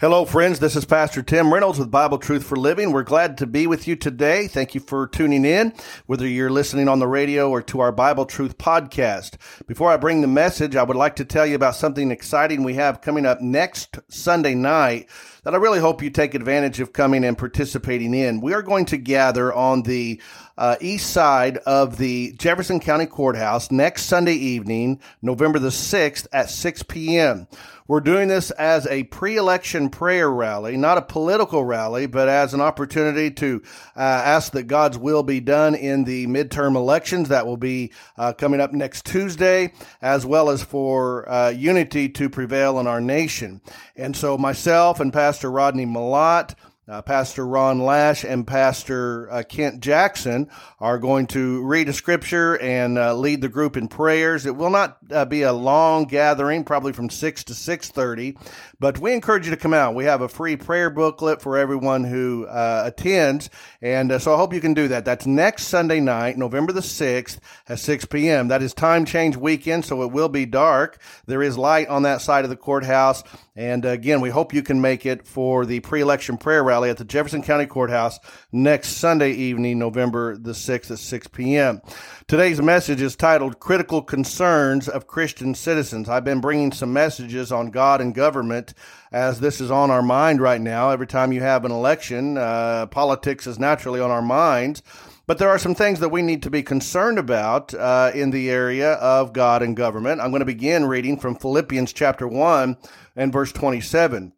Hello, friends. This is Pastor Tim Reynolds with Bible Truth for Living. We're glad to be with you today. Thank you for tuning in, whether you're listening on the radio or to our Bible Truth podcast. Before I bring the message, I would like to tell you about something exciting we have coming up next Sunday night that I really hope you take advantage of coming and participating in. We are going to gather on the uh, east side of the Jefferson County Courthouse next Sunday evening, November the 6th at 6 p.m. We're doing this as a pre-election prayer rally, not a political rally, but as an opportunity to uh, ask that God's will be done in the midterm elections that will be uh, coming up next Tuesday, as well as for uh, unity to prevail in our nation. And so myself and Pastor Rodney Malott, uh, Pastor Ron Lash and Pastor uh, Kent Jackson are going to read a scripture and uh, lead the group in prayers. It will not uh, be a long gathering, probably from six to six thirty, but we encourage you to come out. We have a free prayer booklet for everyone who uh, attends, and uh, so I hope you can do that. That's next Sunday night, November the sixth at six p.m. That is time change weekend, so it will be dark. There is light on that side of the courthouse. And again, we hope you can make it for the pre-election prayer rally at the Jefferson County Courthouse next Sunday evening, November the 6th at 6 p.m. Today's message is titled Critical Concerns of Christian Citizens. I've been bringing some messages on God and government as this is on our mind right now. Every time you have an election, uh, politics is naturally on our minds. But there are some things that we need to be concerned about uh, in the area of God and government. I'm going to begin reading from Philippians chapter 1 and verse 27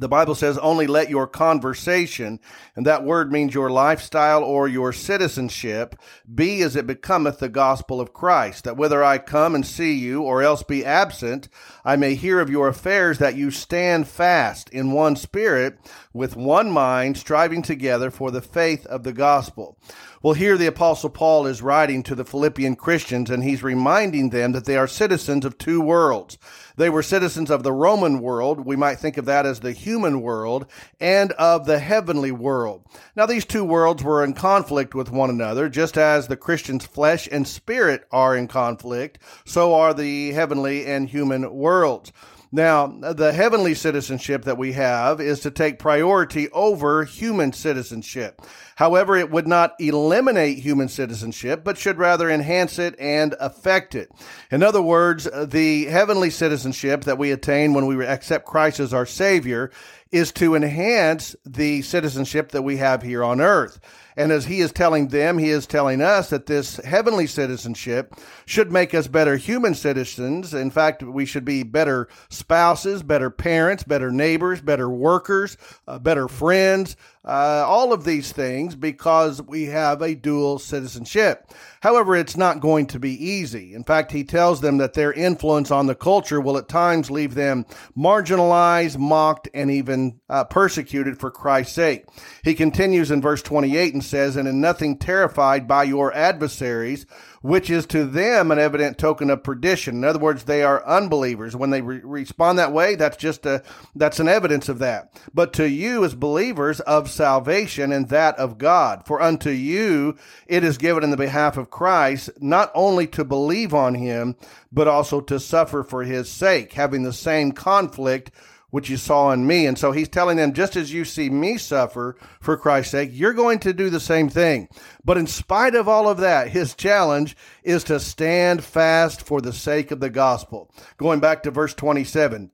the Bible says, only let your conversation, and that word means your lifestyle or your citizenship, be as it becometh the gospel of Christ, that whether I come and see you or else be absent, I may hear of your affairs, that you stand fast in one spirit, with one mind, striving together for the faith of the gospel. Well, here the Apostle Paul is writing to the Philippian Christians, and he's reminding them that they are citizens of two worlds. They were citizens of the Roman world. We might think of that as the human world and of the heavenly world. Now, these two worlds were in conflict with one another, just as the Christian's flesh and spirit are in conflict, so are the heavenly and human worlds. Now, the heavenly citizenship that we have is to take priority over human citizenship. However, it would not eliminate human citizenship, but should rather enhance it and affect it. In other words, the heavenly citizenship that we attain when we accept Christ as our Savior is to enhance the citizenship that we have here on earth. And as he is telling them, he is telling us that this heavenly citizenship should make us better human citizens. In fact, we should be better spouses, better parents, better neighbors, better workers, uh, better friends, uh, all of these things because we have a dual citizenship. However, it's not going to be easy. In fact, he tells them that their influence on the culture will at times leave them marginalized, mocked, and even uh, persecuted for Christ's sake. He continues in verse 28 and says, And in nothing terrified by your adversaries, which is to them an evident token of perdition. In other words, they are unbelievers. When they re- respond that way, that's just a, that's an evidence of that. But to you as believers of salvation and that of God, for unto you it is given in the behalf of Christ, not only to believe on him, but also to suffer for his sake, having the same conflict which you saw in me. And so he's telling them, just as you see me suffer for Christ's sake, you're going to do the same thing. But in spite of all of that, his challenge is to stand fast for the sake of the gospel. Going back to verse 27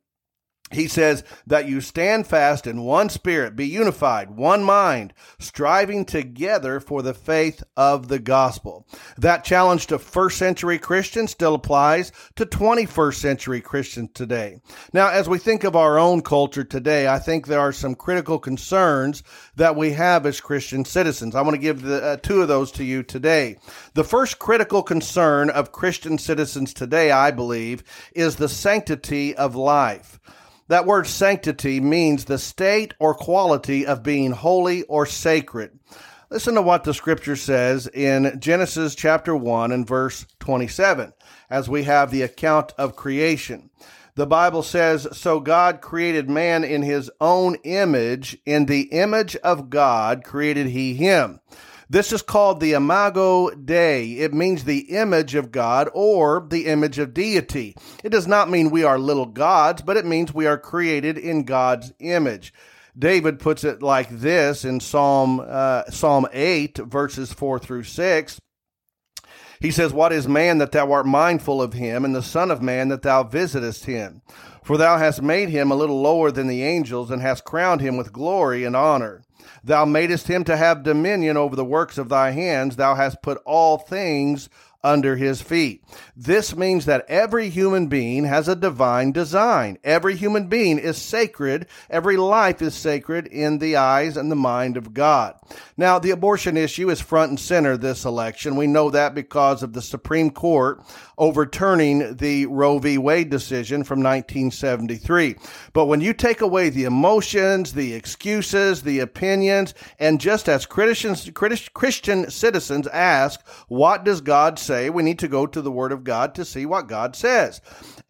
he says that you stand fast in one spirit, be unified, one mind, striving together for the faith of the gospel. That challenge to first century Christians still applies to 21st century Christians today. Now, as we think of our own culture today, I think there are some critical concerns that we have as Christian citizens. I want to give the, uh, two of those to you today. The first critical concern of Christian citizens today, I believe, is the sanctity of life. That word sanctity means the state or quality of being holy or sacred. Listen to what the scripture says in Genesis chapter 1 and verse 27. as we have the account of creation. The Bible says, So God created man in his own image. In the image of God created he him. This is called the Imago Dei. It means the image of God or the image of deity. It does not mean we are little gods, but it means we are created in God's image. David puts it like this in Psalm uh, Psalm 8 verses 4 through 6. He says, What is man that thou art mindful of him, and the Son of Man that thou visitest him? For thou hast made him a little lower than the angels, and hast crowned him with glory and honor. Thou madest him to have dominion over the works of thy hands. Thou hast put all things under his feet. This means that every human being has a divine design. Every human being is sacred. Every life is sacred in the eyes and the mind of God. Now, the abortion issue is front and center this election. We know that because of the Supreme Court overturning the Roe v. Wade decision from 1973. But when you take away the emotions, the excuses, the opinions, and just as Christians, Christian citizens ask, what does God say? Say, we need to go to the Word of God to see what God says.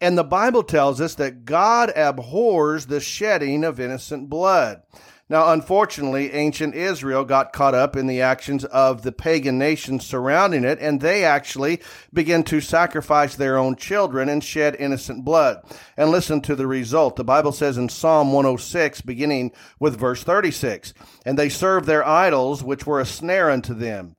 And the Bible tells us that God abhors the shedding of innocent blood. Now, unfortunately, ancient Israel got caught up in the actions of the pagan nations surrounding it, and they actually began to sacrifice their own children and shed innocent blood. And listen to the result. The Bible says in Psalm 106, beginning with verse 36, And they served their idols, which were a snare unto them.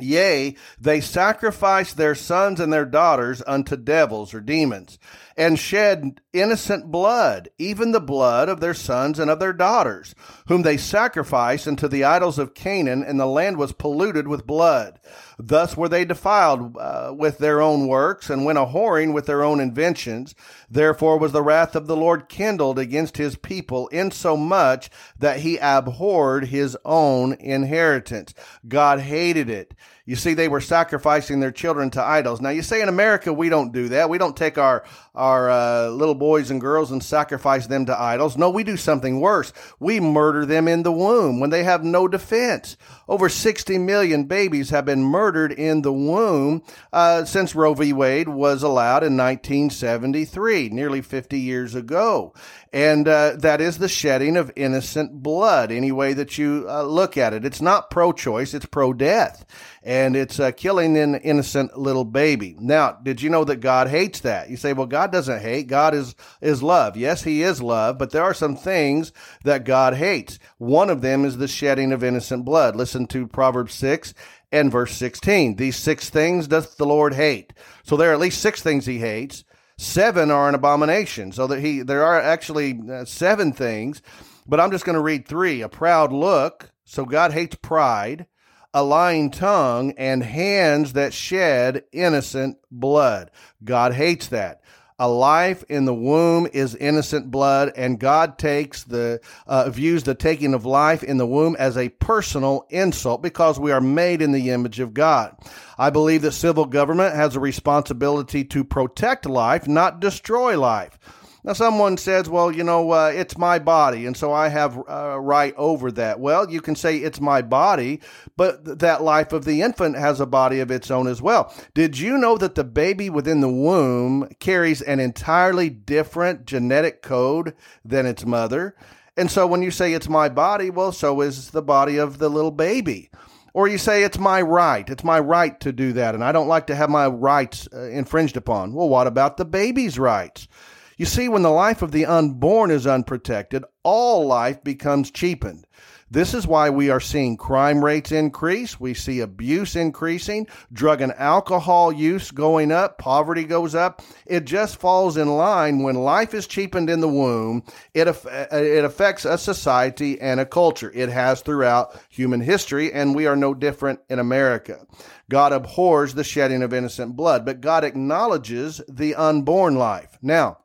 Yea, they sacrificed their sons and their daughters unto devils or demons, and shed innocent blood, even the blood of their sons and of their daughters, whom they sacrificed unto the idols of Canaan, and the land was polluted with blood. Thus were they defiled uh, with their own works, and went a whoring with their own inventions. Therefore was the wrath of the Lord kindled against his people, insomuch that he abhorred his own inheritance. God hated it. You see, they were sacrificing their children to idols. Now, you say in America we don't do that. We don't take our our uh, little boys and girls and sacrifice them to idols. No, we do something worse. We murder them in the womb when they have no defense. Over 60 million babies have been murdered in the womb uh, since Roe v. Wade was allowed in 1973, nearly 50 years ago. And uh, that is the shedding of innocent blood, any way that you uh, look at it. It's not pro choice, it's pro death. And it's uh, killing an innocent little baby. Now, did you know that God hates that? You say, well, God doesn't hate. God is, is love. Yes, He is love, but there are some things that God hates. One of them is the shedding of innocent blood. Listen to Proverbs 6 and verse 16. These six things doth the Lord hate. So there are at least six things He hates. Seven are an abomination. So that He, there are actually uh, seven things, but I'm just going to read three. A proud look. So God hates pride a lying tongue, and hands that shed innocent blood. God hates that. A life in the womb is innocent blood, and God takes the uh, views the taking of life in the womb as a personal insult because we are made in the image of God. I believe that civil government has a responsibility to protect life, not destroy life. Now, someone says, well, you know, uh, it's my body, and so I have uh, right over that. Well, you can say it's my body, but th- that life of the infant has a body of its own as well. Did you know that the baby within the womb carries an entirely different genetic code than its mother? And so when you say it's my body, well, so is the body of the little baby. Or you say it's my right. It's my right to do that, and I don't like to have my rights uh, infringed upon. Well, what about the baby's rights? You see, when the life of the unborn is unprotected, all life becomes cheapened. This is why we are seeing crime rates increase. We see abuse increasing, drug and alcohol use going up, poverty goes up. It just falls in line when life is cheapened in the womb. It, it affects a society and a culture. It has throughout human history, and we are no different in America. God abhors the shedding of innocent blood, but God acknowledges the unborn life. Now,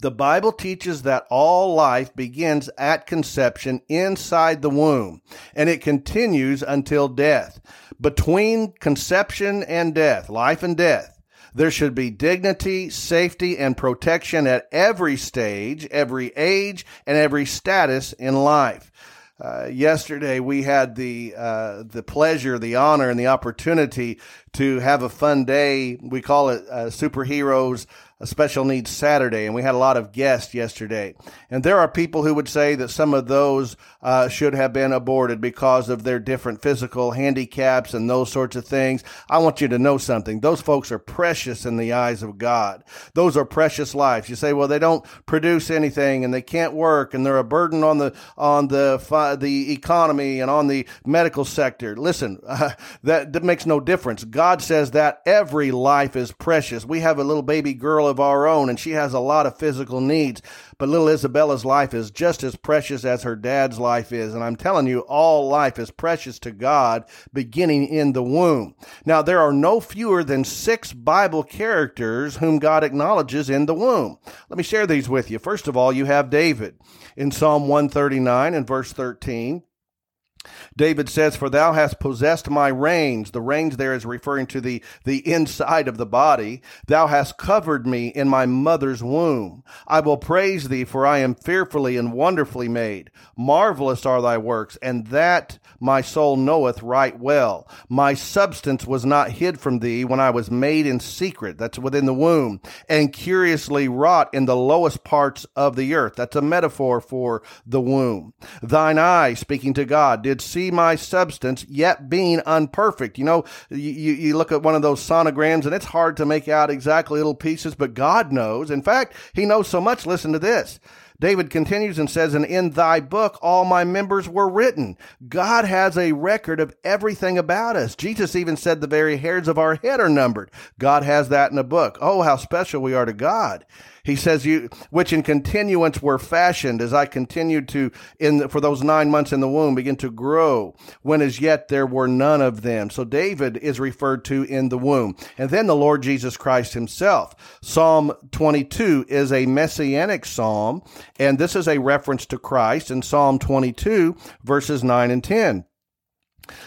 the Bible teaches that all life begins at conception inside the womb and it continues until death. Between conception and death, life and death, there should be dignity, safety, and protection at every stage, every age, and every status in life. Uh, yesterday, we had the uh, the pleasure, the honor, and the opportunity to have a fun day. We call it uh, Superheroes a special needs Saturday, and we had a lot of guests yesterday. And there are people who would say that some of those uh, should have been aborted because of their different physical handicaps and those sorts of things. I want you to know something. Those folks are precious in the eyes of God. Those are precious lives. You say, well, they don't produce anything and they can't work and they're a burden on the on the the economy and on the medical sector. Listen, uh, that, that makes no difference. God says that every life is precious. We have a little baby girl of our own, and she has a lot of physical needs. But little Isabella's life is just as precious as her dad's life is. And I'm telling you, all life is precious to God beginning in the womb. Now, there are no fewer than six Bible characters whom God acknowledges in the womb. Let me share these with you. First of all, you have David in Psalm 139 and verse 13. David says, For thou hast possessed my reins. The reins there is referring to the, the inside of the body. Thou hast covered me in my mother's womb. I will praise thee, for I am fearfully and wonderfully made. Marvelous are thy works, and that my soul knoweth right well. My substance was not hid from thee when I was made in secret. That's within the womb, and curiously wrought in the lowest parts of the earth. That's a metaphor for the womb. Thine eye, speaking to God, did see my substance, yet being unperfect. You know, you, you look at one of those sonograms and it's hard to make out exactly little pieces, but God knows. In fact, He knows so much. Listen to this. David continues and says, And in thy book all my members were written. God has a record of everything about us. Jesus even said the very hairs of our head are numbered. God has that in a book. Oh, how special we are to God. He says, "You which in continuance were fashioned as I continued to in the, for those nine months in the womb begin to grow, when as yet there were none of them." So David is referred to in the womb, and then the Lord Jesus Christ Himself. Psalm 22 is a messianic psalm, and this is a reference to Christ in Psalm 22 verses nine and ten.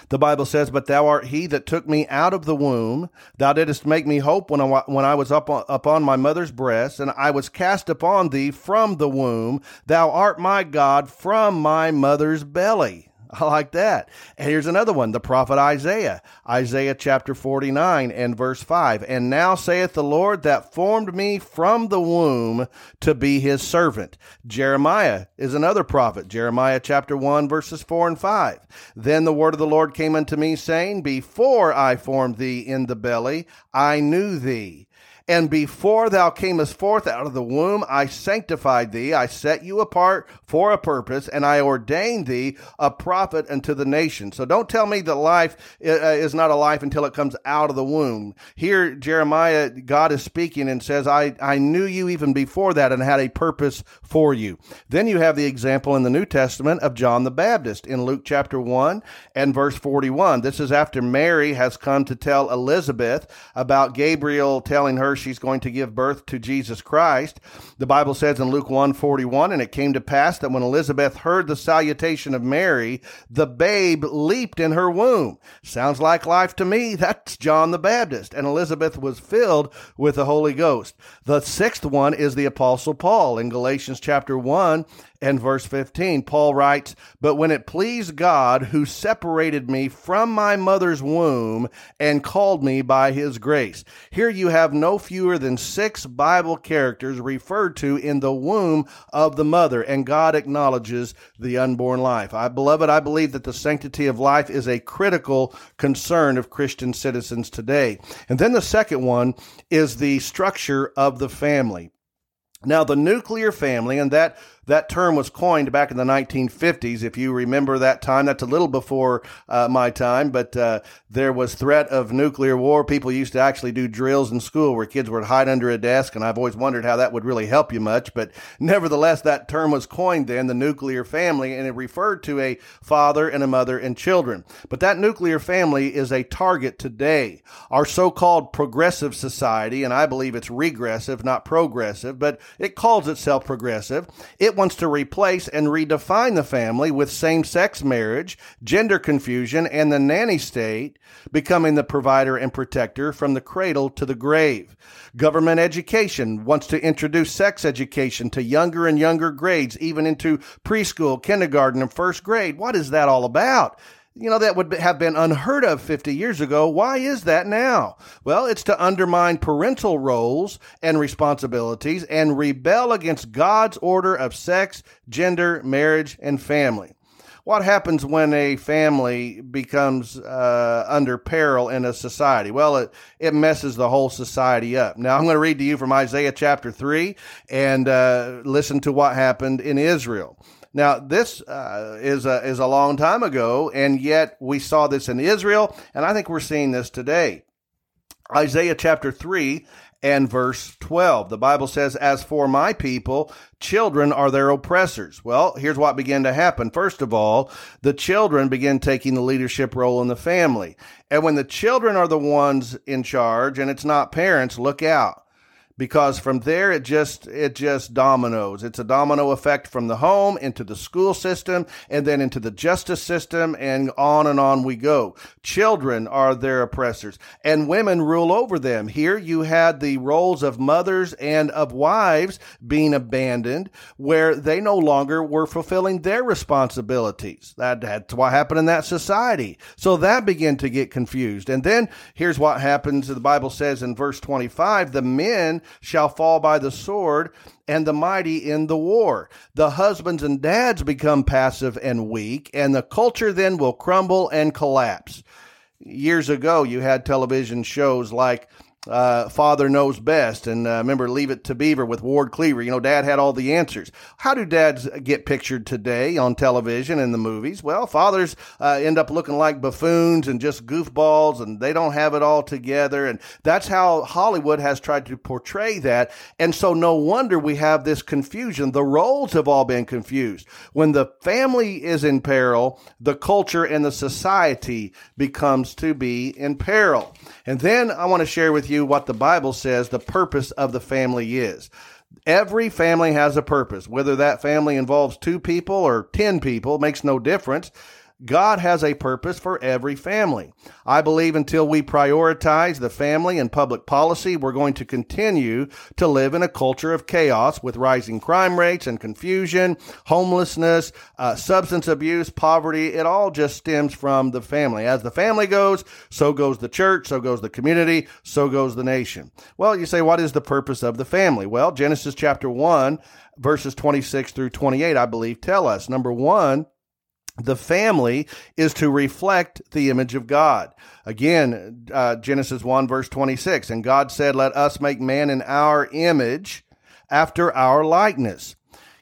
The Bible says, "But thou art he that took me out of the womb; thou didst make me hope when I when I was up on, upon my mother's breast, and I was cast upon thee from the womb. Thou art my God from my mother's belly." I like that. And here's another one, the prophet Isaiah, Isaiah chapter 49 and verse 5. And now saith the Lord that formed me from the womb to be his servant. Jeremiah is another prophet, Jeremiah chapter 1 verses 4 and 5. Then the word of the Lord came unto me saying, Before I formed thee in the belly, I knew thee. And before thou camest forth out of the womb, I sanctified thee. I set you apart for a purpose, and I ordained thee a prophet unto the nation. So don't tell me that life uh, is not a life until it comes out of the womb. Here, Jeremiah, God is speaking and says, I, I knew you even before that and had a purpose for you. Then you have the example in the New Testament of John the Baptist in Luke chapter 1 and verse 41. This is after Mary has come to tell Elizabeth about Gabriel telling her she's going to give birth to Jesus Christ. The Bible says in Luke 1:41, and it came to pass that when Elizabeth heard the salutation of Mary, the babe leaped in her womb. Sounds like life to me. That's John the Baptist. And Elizabeth was filled with the Holy Ghost. The sixth one is the apostle Paul in Galatians chapter 1 and verse 15. Paul writes, But when it pleased God, who separated me from my mother's womb and called me by his grace. Here you have no fewer than six Bible characters referred to in the womb of the mother, and God acknowledges the unborn life. I, beloved, I believe that the sanctity of life is a critical concern of Christian citizens today. And then the second one is the structure of the family. Now, the nuclear family, and that that term was coined back in the 1950s. If you remember that time, that's a little before uh, my time, but uh, there was threat of nuclear war. People used to actually do drills in school where kids would hide under a desk, and I've always wondered how that would really help you much. But nevertheless, that term was coined then, the nuclear family, and it referred to a father and a mother and children. But that nuclear family is a target today. Our so-called progressive society, and I believe it's regressive, not progressive, but it calls itself progressive. It wants to replace and redefine the family with same sex marriage, gender confusion, and the nanny state becoming the provider and protector from the cradle to the grave. Government education wants to introduce sex education to younger and younger grades, even into preschool, kindergarten, and first grade. What is that all about? You know, that would have been unheard of 50 years ago. Why is that now? Well, it's to undermine parental roles and responsibilities and rebel against God's order of sex, gender, marriage, and family. What happens when a family becomes uh, under peril in a society? Well, it, it messes the whole society up. Now, I'm going to read to you from Isaiah chapter 3 and uh, listen to what happened in Israel. Now, this uh, is a, is a long time ago, and yet we saw this in Israel, and I think we're seeing this today. Isaiah chapter 3 and verse 12. The Bible says, As for my people, children are their oppressors. Well, here's what began to happen. First of all, the children begin taking the leadership role in the family. And when the children are the ones in charge and it's not parents, look out because from there it just it just dominoes. It's a domino effect from the home into the school system and then into the justice system and on and on we go. Children are their oppressors and women rule over them. Here you had the roles of mothers and of wives being abandoned where they no longer were fulfilling their responsibilities. That, that's what happened in that society. So that began to get confused. And then here's what happens. The bible says in verse 25 the men shall fall by the sword, and the mighty in the war. The husbands and dads become passive and weak, and the culture then will crumble and collapse. Years ago, you had television shows like uh, father knows best. And uh, remember, Leave It to Beaver with Ward Cleaver. You know, dad had all the answers. How do dads get pictured today on television and the movies? Well, fathers uh, end up looking like buffoons and just goofballs, and they don't have it all together. And that's how Hollywood has tried to portray that. And so, no wonder we have this confusion. The roles have all been confused. When the family is in peril, the culture and the society becomes to be in peril. And then I want to share with you what the Bible says the purpose of the family is. Every family has a purpose. Whether that family involves two people or 10 people makes no difference. God has a purpose for every family. I believe until we prioritize the family and public policy, we're going to continue to live in a culture of chaos with rising crime rates and confusion, homelessness, uh, substance abuse, poverty. It all just stems from the family. As the family goes, so goes the church, so goes the community, so goes the nation. Well, you say, what is the purpose of the family? Well, Genesis chapter 1, verses 26 through 28, I believe, tell us. Number one, the family is to reflect the image of God. Again, uh, Genesis 1, verse 26. And God said, Let us make man in our image after our likeness.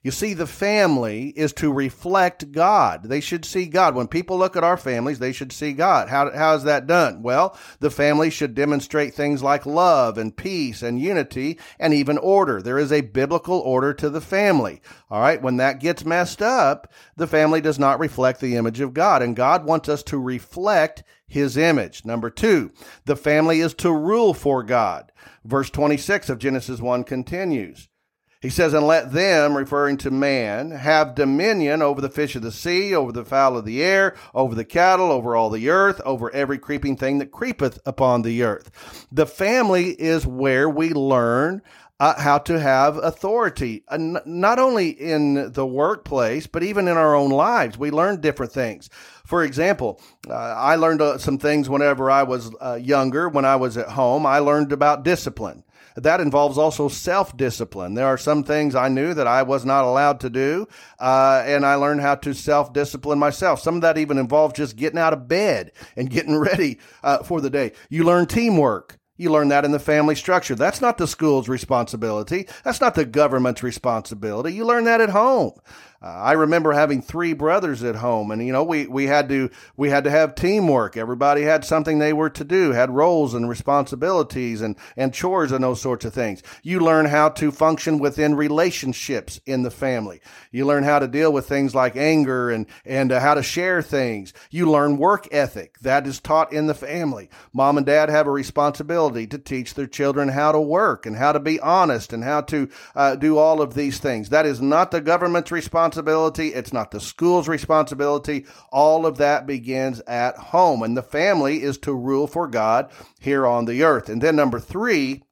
You see, the family is to reflect God. They should see God. When people look at our families, they should see God. How, how is that done? Well, the family should demonstrate things like love and peace and unity and even order. There is a biblical order to the family. All right. When that gets messed up, the family does not reflect the image of God. And God wants us to reflect his image. Number two, the family is to rule for God. Verse 26 of Genesis 1 continues. He says, And let them, referring to man, have dominion over the fish of the sea, over the fowl of the air, over the cattle, over all the earth, over every creeping thing that creepeth upon the earth. The family is where we learn uh, how to have authority, uh, n- not only in the workplace, but even in our own lives. We learn different things. For example, uh, I learned uh, some things whenever I was uh, younger, when I was at home. I learned about discipline that involves also self discipline. There are some things I knew that I was not allowed to do, uh, and I learned how to self discipline myself. Some of that even involves just getting out of bed and getting ready uh, for the day. You learn teamwork. You learn that in the family structure. That's not the school's responsibility. That's not the government's responsibility. You learn that at home. Uh, I remember having three brothers at home, and you know we we had to we had to have teamwork. Everybody had something they were to do, had roles and responsibilities and and chores and those sorts of things. You learn how to function within relationships in the family. You learn how to deal with things like anger and and uh, how to share things. You learn work ethic that is taught in the family. Mom and dad have a responsibility to teach their children how to work and how to be honest and how to uh, do all of these things. That is not the government's responsibility responsibility. It's not the school's responsibility. All of that begins at home. And the family is to rule for God here on the earth. And then number three,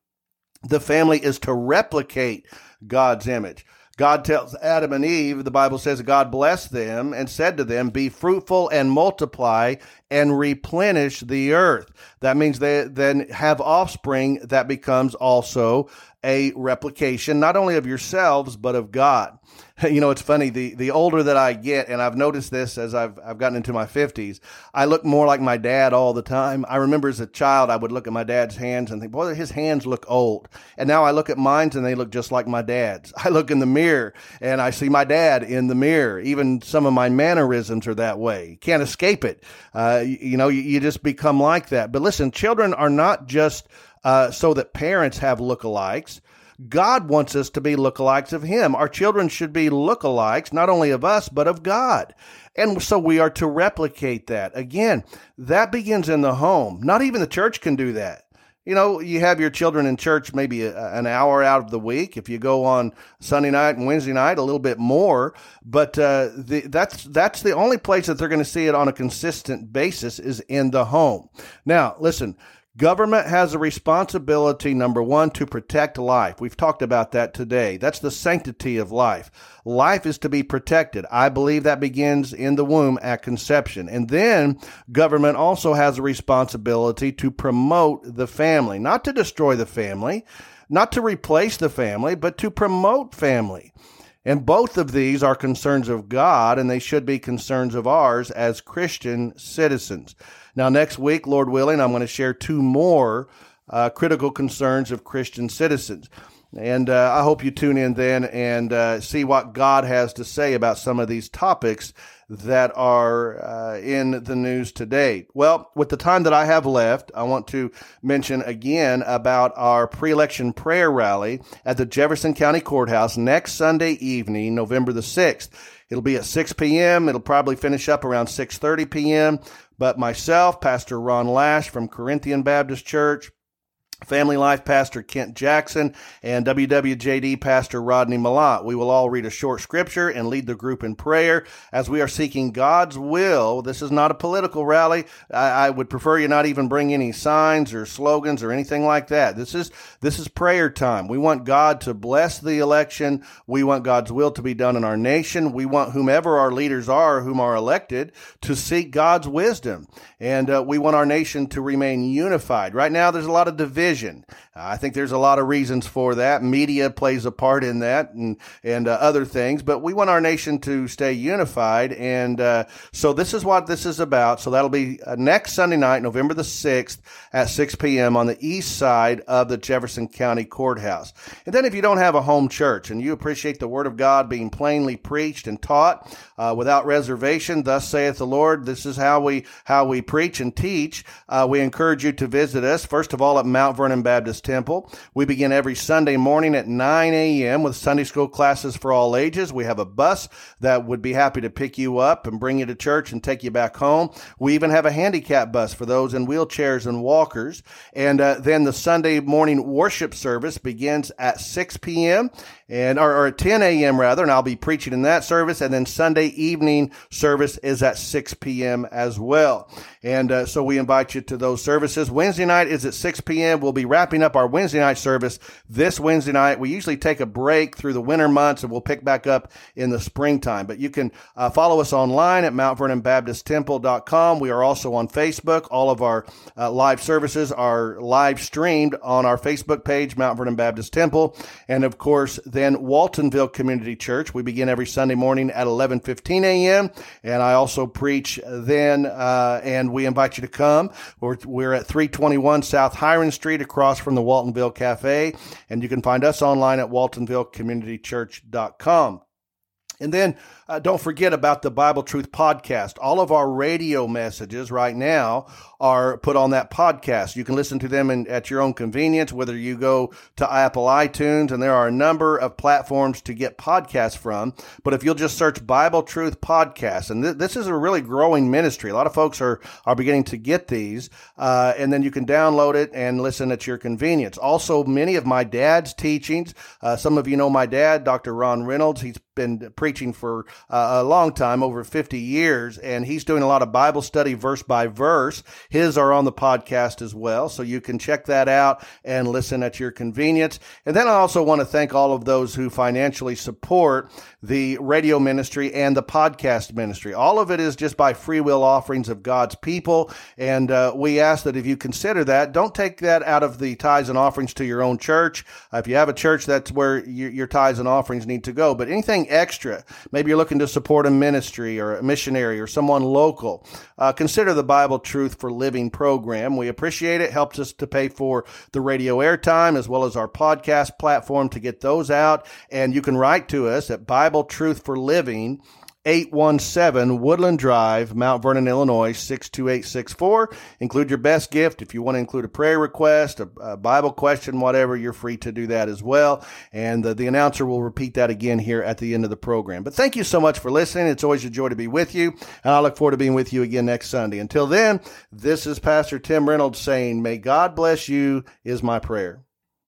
the family is to replicate God's image. God tells Adam and Eve, the Bible says God blessed them and said to them, Be fruitful and multiply and replenish the earth. That means they then have offspring that becomes also a replication, not only of yourselves, but of God. You know, it's funny, the, the older that I get, and I've noticed this as I've, I've gotten into my 50s, I look more like my dad all the time. I remember as a child, I would look at my dad's hands and think, boy, his hands look old. And now I look at mine and they look just like my dad's. I look in the mirror and I see my dad in the mirror. Even some of my mannerisms are that way. You can't escape it. Uh, you, you, know, you, you just become like that. But listen, children are not just uh, so that parents have lookalikes. God wants us to be lookalikes of Him. Our children should be lookalikes, not only of us, but of God. And so we are to replicate that. Again, that begins in the home. Not even the church can do that. You know, you have your children in church maybe a, an hour out of the week. If you go on Sunday night and Wednesday night, a little bit more. But uh, the, that's that's the only place that they're going to see it on a consistent basis is in the home. Now, listen, Government has a responsibility, number one, to protect life. We've talked about that today. That's the sanctity of life. Life is to be protected. I believe that begins in the womb at conception. And then government also has a responsibility to promote the family, not to destroy the family, not to replace the family, but to promote family. And both of these are concerns of God, and they should be concerns of ours as Christian citizens. Now, next week, Lord willing, I'm going to share two more uh, critical concerns of Christian citizens. And uh, I hope you tune in then and uh, see what God has to say about some of these topics that are uh, in the news today. Well, with the time that I have left, I want to mention again about our pre-election prayer rally at the Jefferson County Courthouse next Sunday evening, November the 6th. It'll be at 6 p.m. It'll probably finish up around 6:30 p.m. But myself, Pastor Ron Lash from Corinthian Baptist Church, Family Life Pastor Kent Jackson, and WWJD Pastor Rodney Malott. We will all read a short scripture and lead the group in prayer as we are seeking God's will. This is not a political rally. I, I, would prefer you not even bring any signs or slogans or anything like that. This is this is prayer time. We want God to bless the election. We want God's will to be done in our nation. We want whomever our leaders are, whom are elected, to seek God's wisdom, and uh, we want our nation to remain unified. Right now, there's a lot of division vision. I think there's a lot of reasons for that. Media plays a part in that and, and uh, other things, but we want our nation to stay unified. And uh, so this is what this is about. So that'll be uh, next Sunday night, November the 6th at 6 p.m. on the east side of the Jefferson County Courthouse. And then if you don't have a home church and you appreciate the Word of God being plainly preached and taught uh, without reservation, thus saith the Lord, this is how we, how we preach and teach. Uh, we encourage you to visit us, first of all, at Mount Vernon Baptist Temple. We begin every Sunday morning at 9 a.m. with Sunday school classes for all ages. We have a bus that would be happy to pick you up and bring you to church and take you back home. We even have a handicap bus for those in wheelchairs and walkers. And uh, then the Sunday morning worship service begins at 6 p.m and or, or, at 10 a.m. rather, and I'll be preaching in that service. And then Sunday evening service is at 6 p.m. as well. And uh, so we invite you to those services. Wednesday night is at 6 p.m. We'll be wrapping up our Wednesday night service this Wednesday night. We usually take a break through the winter months, and we'll pick back up in the springtime. But you can uh, follow us online at Mount Vernon Baptist Temple.com. We are also on Facebook. All of our uh, live services are live streamed on our Facebook page, Mount Vernon Baptist Temple, and of course then Waltonville Community Church. We begin every Sunday morning at 11:15 a.m. And I also preach then, uh, and we invite you to come. We're, we're at 321 South Hiron Street, across from the Waltonville Cafe, and you can find us online at waltonvillecommunitychurch.com. And then uh, don't forget about the Bible Truth podcast. All of our radio messages right now are put on that podcast. You can listen to them in, at your own convenience, whether you go to Apple iTunes, and there are a number of platforms to get podcasts from. But if you'll just search Bible Truth Podcast, and th- this is a really growing ministry, a lot of folks are, are beginning to get these, uh, and then you can download it and listen at your convenience. Also, many of my dad's teachings, uh, some of you know my dad, Dr. Ron Reynolds. He's been preaching for uh, a long time, over 50 years, and he's doing a lot of Bible study verse by verse. His are on the podcast as well. So you can check that out and listen at your convenience. And then I also want to thank all of those who financially support the radio ministry and the podcast ministry. All of it is just by free will offerings of God's people. And uh, we ask that if you consider that, don't take that out of the tithes and offerings to your own church. Uh, if you have a church, that's where your, tithes and offerings need to go. But anything extra, maybe you're looking to support a ministry or a missionary or someone local, uh, consider the Bible Truth for Living program. We appreciate it. Helps us to pay for the radio airtime as well as our podcast platform to get those out. And you can write to us at Bible Truth for Living 817 Woodland Drive, Mount Vernon, Illinois 62864. Include your best gift. If you want to include a prayer request, a, a Bible question, whatever, you're free to do that as well. And the, the announcer will repeat that again here at the end of the program. But thank you so much for listening. It's always a joy to be with you. And I look forward to being with you again next Sunday. Until then, this is Pastor Tim Reynolds saying, May God bless you, is my prayer.